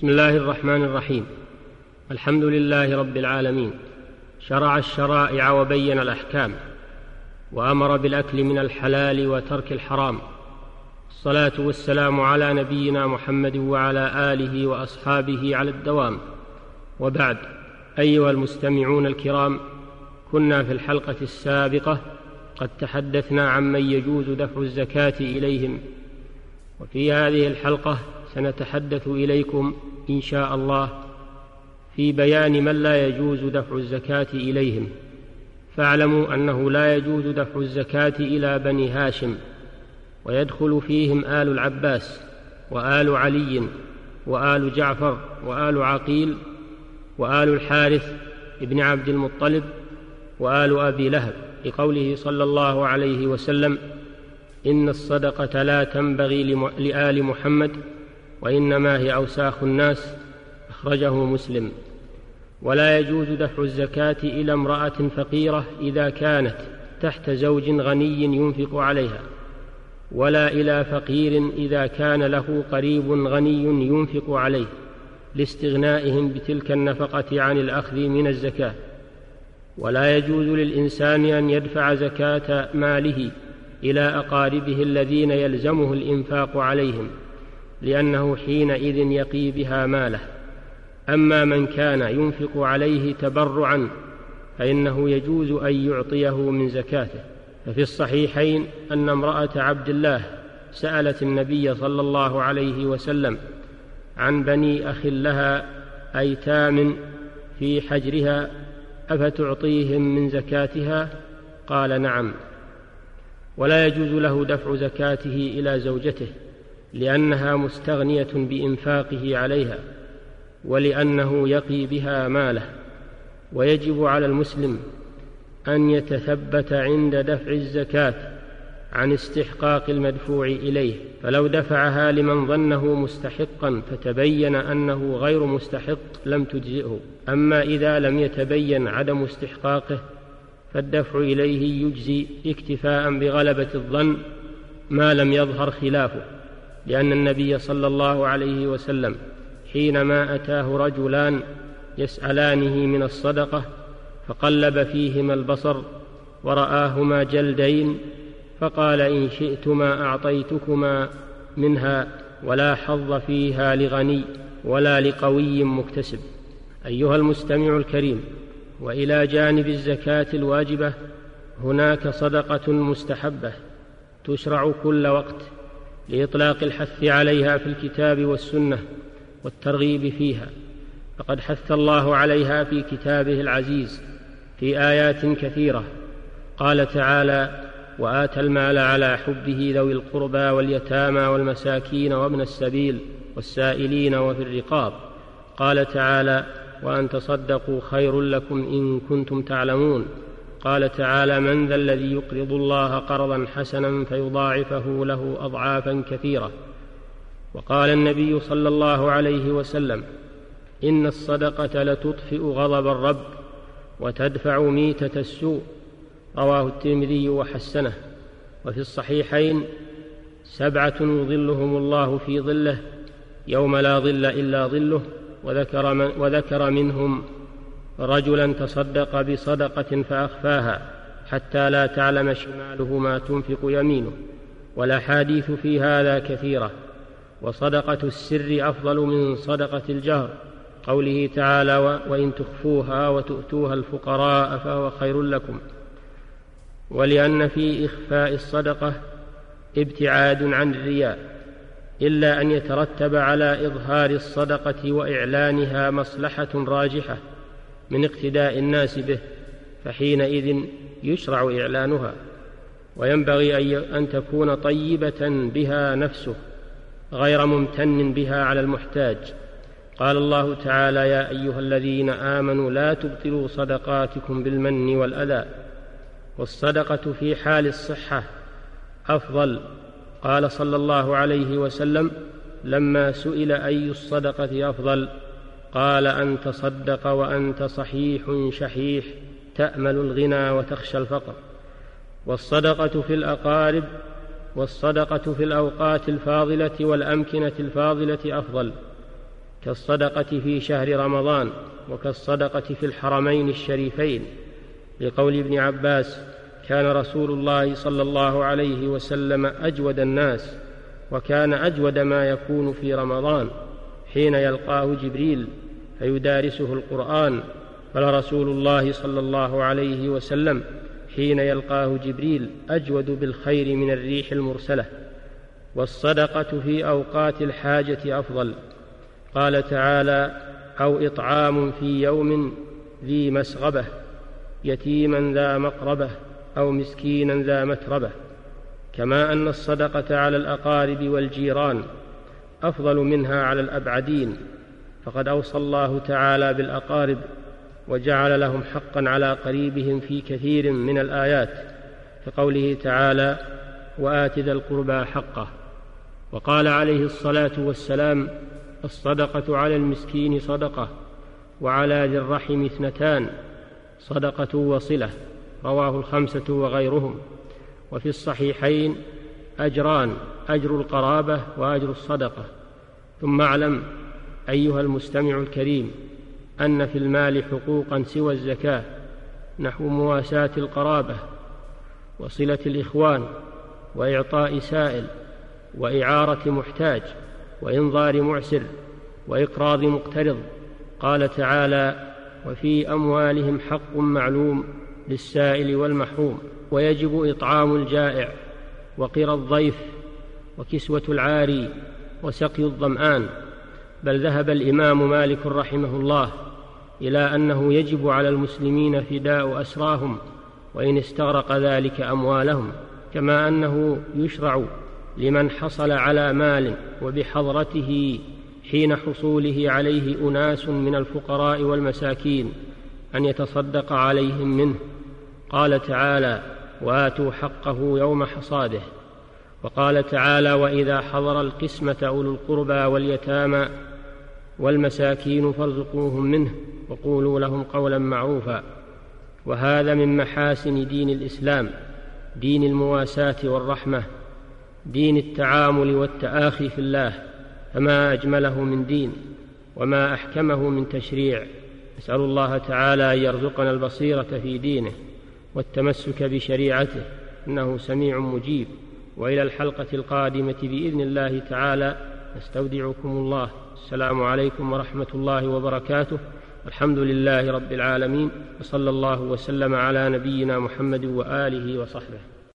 بسم الله الرحمن الرحيم. الحمد لله رب العالمين. شرع الشرائع وبين الأحكام. وأمر بالأكل من الحلال وترك الحرام. الصلاة والسلام على نبينا محمد وعلى آله وأصحابه على الدوام. وبعد أيها المستمعون الكرام كنا في الحلقة السابقة قد تحدثنا عمن يجوز دفع الزكاة إليهم. وفي هذه الحلقة سنتحدث إليكم إن شاء الله في بيان من لا يجوز دفع الزكاة إليهم. فاعلموا أنه لا يجوز دفع الزكاة إلى بني هاشم ويدخل فيهم آل العباس وآل علي وآل جعفر وآل عقيل وآل الحارث بن عبد المطلب وآل أبي لهب لقوله صلى الله عليه وسلم إن الصدقة لا تنبغي لآل محمد وإنما هي أوساخ الناس أخرجه مسلم. ولا يجوز دفع الزكاة إلى امرأة فقيرة إذا كانت تحت زوج غني ينفق عليها ولا إلى فقير إذا كان له قريب غني ينفق عليه لاستغنائهم بتلك النفقة عن الأخذ من الزكاة. ولا يجوز للإنسان أن يدفع زكاة ماله إلى أقاربه الذين يلزمه الإنفاق عليهم. لأنه حينئذ يقي بها ماله. أما من كان ينفق عليه تبرعا فإنه يجوز أن يعطيه من زكاته. ففي الصحيحين أن امرأة عبد الله سألت النبي صلى الله عليه وسلم عن بني أخ لها أيتام في حجرها أفتعطيهم من زكاتها؟ قال نعم. ولا يجوز له دفع زكاته إلى زوجته. لأنها مستغنية بإنفاقه عليها ولأنه يقي بها ماله ويجب على المسلم أن يتثبت عند دفع الزكاة عن استحقاق المدفوع إليه. فلو دفعها لمن ظنه مستحقا فتبين أنه غير مستحق لم تجزئه. أما إذا لم يتبين عدم استحقاقه فالدفع إليه يجزي اكتفاء بغلبة الظن ما لم يظهر خلافه. لأن النبي صلى الله عليه وسلم حينما أتاه رجلان يسألانه من الصدقة فقلب فيهما البصر ورآهما جلدين فقال إن شئتما أعطيتكما منها ولا حظ فيها لغني ولا لقوي مكتسب. أيها المستمع الكريم وإلى جانب الزكاة الواجبة هناك صدقة مستحبة تشرع كل وقت لإطلاق الحث عليها في الكتاب والسنة والترغيب فيها. فقد حث الله عليها في كتابه العزيز في آيات كثيرة. قال تعالى وآتى المال على حبه ذوي القربى واليتامى والمساكين وابن السبيل والسائلين وفي الرقاب. قال تعالى وأن تصدقوا خير لكم إن كنتم تعلمون. قال تعالى من ذا الذي يقرض الله قرضا حسنا فيضاعفه له أضعافا كثيرة. وقال النبي صلى الله عليه وسلم إن الصدقة لتطفئ غضب الرب وتدفع ميتة السوء. رواه الترمذي وحسنه. وفي الصحيحين سبعة يظلهم الله في ظله يوم لا ظل إلا ظله وذكر, من وذكر منهم رجلا تصدق بصدقة فأخفاها حتى لا تعلم شماله ما تنفق يمينه. والأحاديث في هذا كثيرة. وصدقة السر أفضل من صدقة الجهر. قوله تعالى وإن تخفوها وتؤتوها الفقراء فهو خير لكم. ولأن في إخفاء الصدقة ابتعاد عن الرياء إلا أن يترتب على إظهار الصدقة وإعلانها مصلحة راجحة. من اقتداء الناس به فحينئذ يشرع إعلانها. وينبغي أن تكون طيبة بها نفسه غير ممتن بها على المحتاج. قال الله تعالى يا أيها الذين آمنوا لا تبطلوا صدقاتكم بالمن والأذى والصدقة في حال الصحة أفضل. قال صلى الله عليه وسلم لما سئل أي الصدقة أفضل؟ قال أن تصدق وأنت صحيح شحيح تأمل الغنى وتخشى الفقر. والصدقة في الأقارب والصدقة في الأوقات الفاضلة والأمكنة الفاضلة أفضل. كالصدقة في شهر رمضان وكالصدقة في الحرمين الشريفين. لقول ابن عباس كان رسول الله صلى الله عليه وسلم أجود الناس وكان أجود ما يكون في رمضان حين يلقاه جبريل. فيدارسه القرآن. فلرسول الله صلى الله عليه وسلم حين يلقاه جبريل أجود بالخير من الريح المرسلة والصدقة في أوقات الحاجة أفضل. قال تعالى أو إطعام في يوم ذي مسغبة يتيما ذا مقربة أو مسكينا ذا متربة. كما أن الصدقة على الأقارب والجيران أفضل منها على الأبعدين. فقد أوصى الله تعالى بالأقارب وجعل لهم حقا على قريبهم في كثير من الآيات كقوله تعالى وآت ذا القربى حقه وقال عليه الصلاة والسلام الصدقة على المسكين صدقة وعلى ذي الرحم اثنتان صدقة وصلة رواه الخمسة وغيرهم. وفي الصحيحين أجران أجر القرابة وأجر الصدقة ثم اعلم أيها المستمع الكريم أن في المال حقوقا سوى الزكاة نحو مواساة القرابة وصلة الإخوان وإعطاء سائل وإعارة محتاج وإنظار معسر وإقراض مقترض. قال تعالى وفي أموالهم حق معلوم للسائل والمحروم ويجب إطعام الجائع وقرى الضيف وكسوة العاري وسقي الظمآن بل ذهب الإمام مالك رحمه الله إلى أنه يجب على المسلمين فداء أسراهم وإن استغرق ذلك أموالهم كما أنه يشرع لمن حصل على مال وبحضرته حين حصوله عليه أناس من الفقراء والمساكين أن يتصدق عليهم منه. قال تعالى وآتوا حقه يوم حصاده وقال تعالى وإذا حضر القسمة أولو القربى واليتامى والمساكين فارزقوهم منه وقولوا لهم قولا معروفا. وهذا من محاسن دين الإسلام دين المواساة والرحمة دين التعامل والتآخي في الله فما أجمله من دين وما أحكمه من تشريع. نسال الله تعالى أن يرزقنا البصيرة في دينه والتمسك بشريعته إنه سميع مجيب. وإلى الحلقة القادمة بإذن الله تعالى نستودعكم الله. السلام عليكم ورحمة الله وبركاته. الحمد لله رب العالمين وصلى الله وسلم على نبينا محمد وآله وصحبه.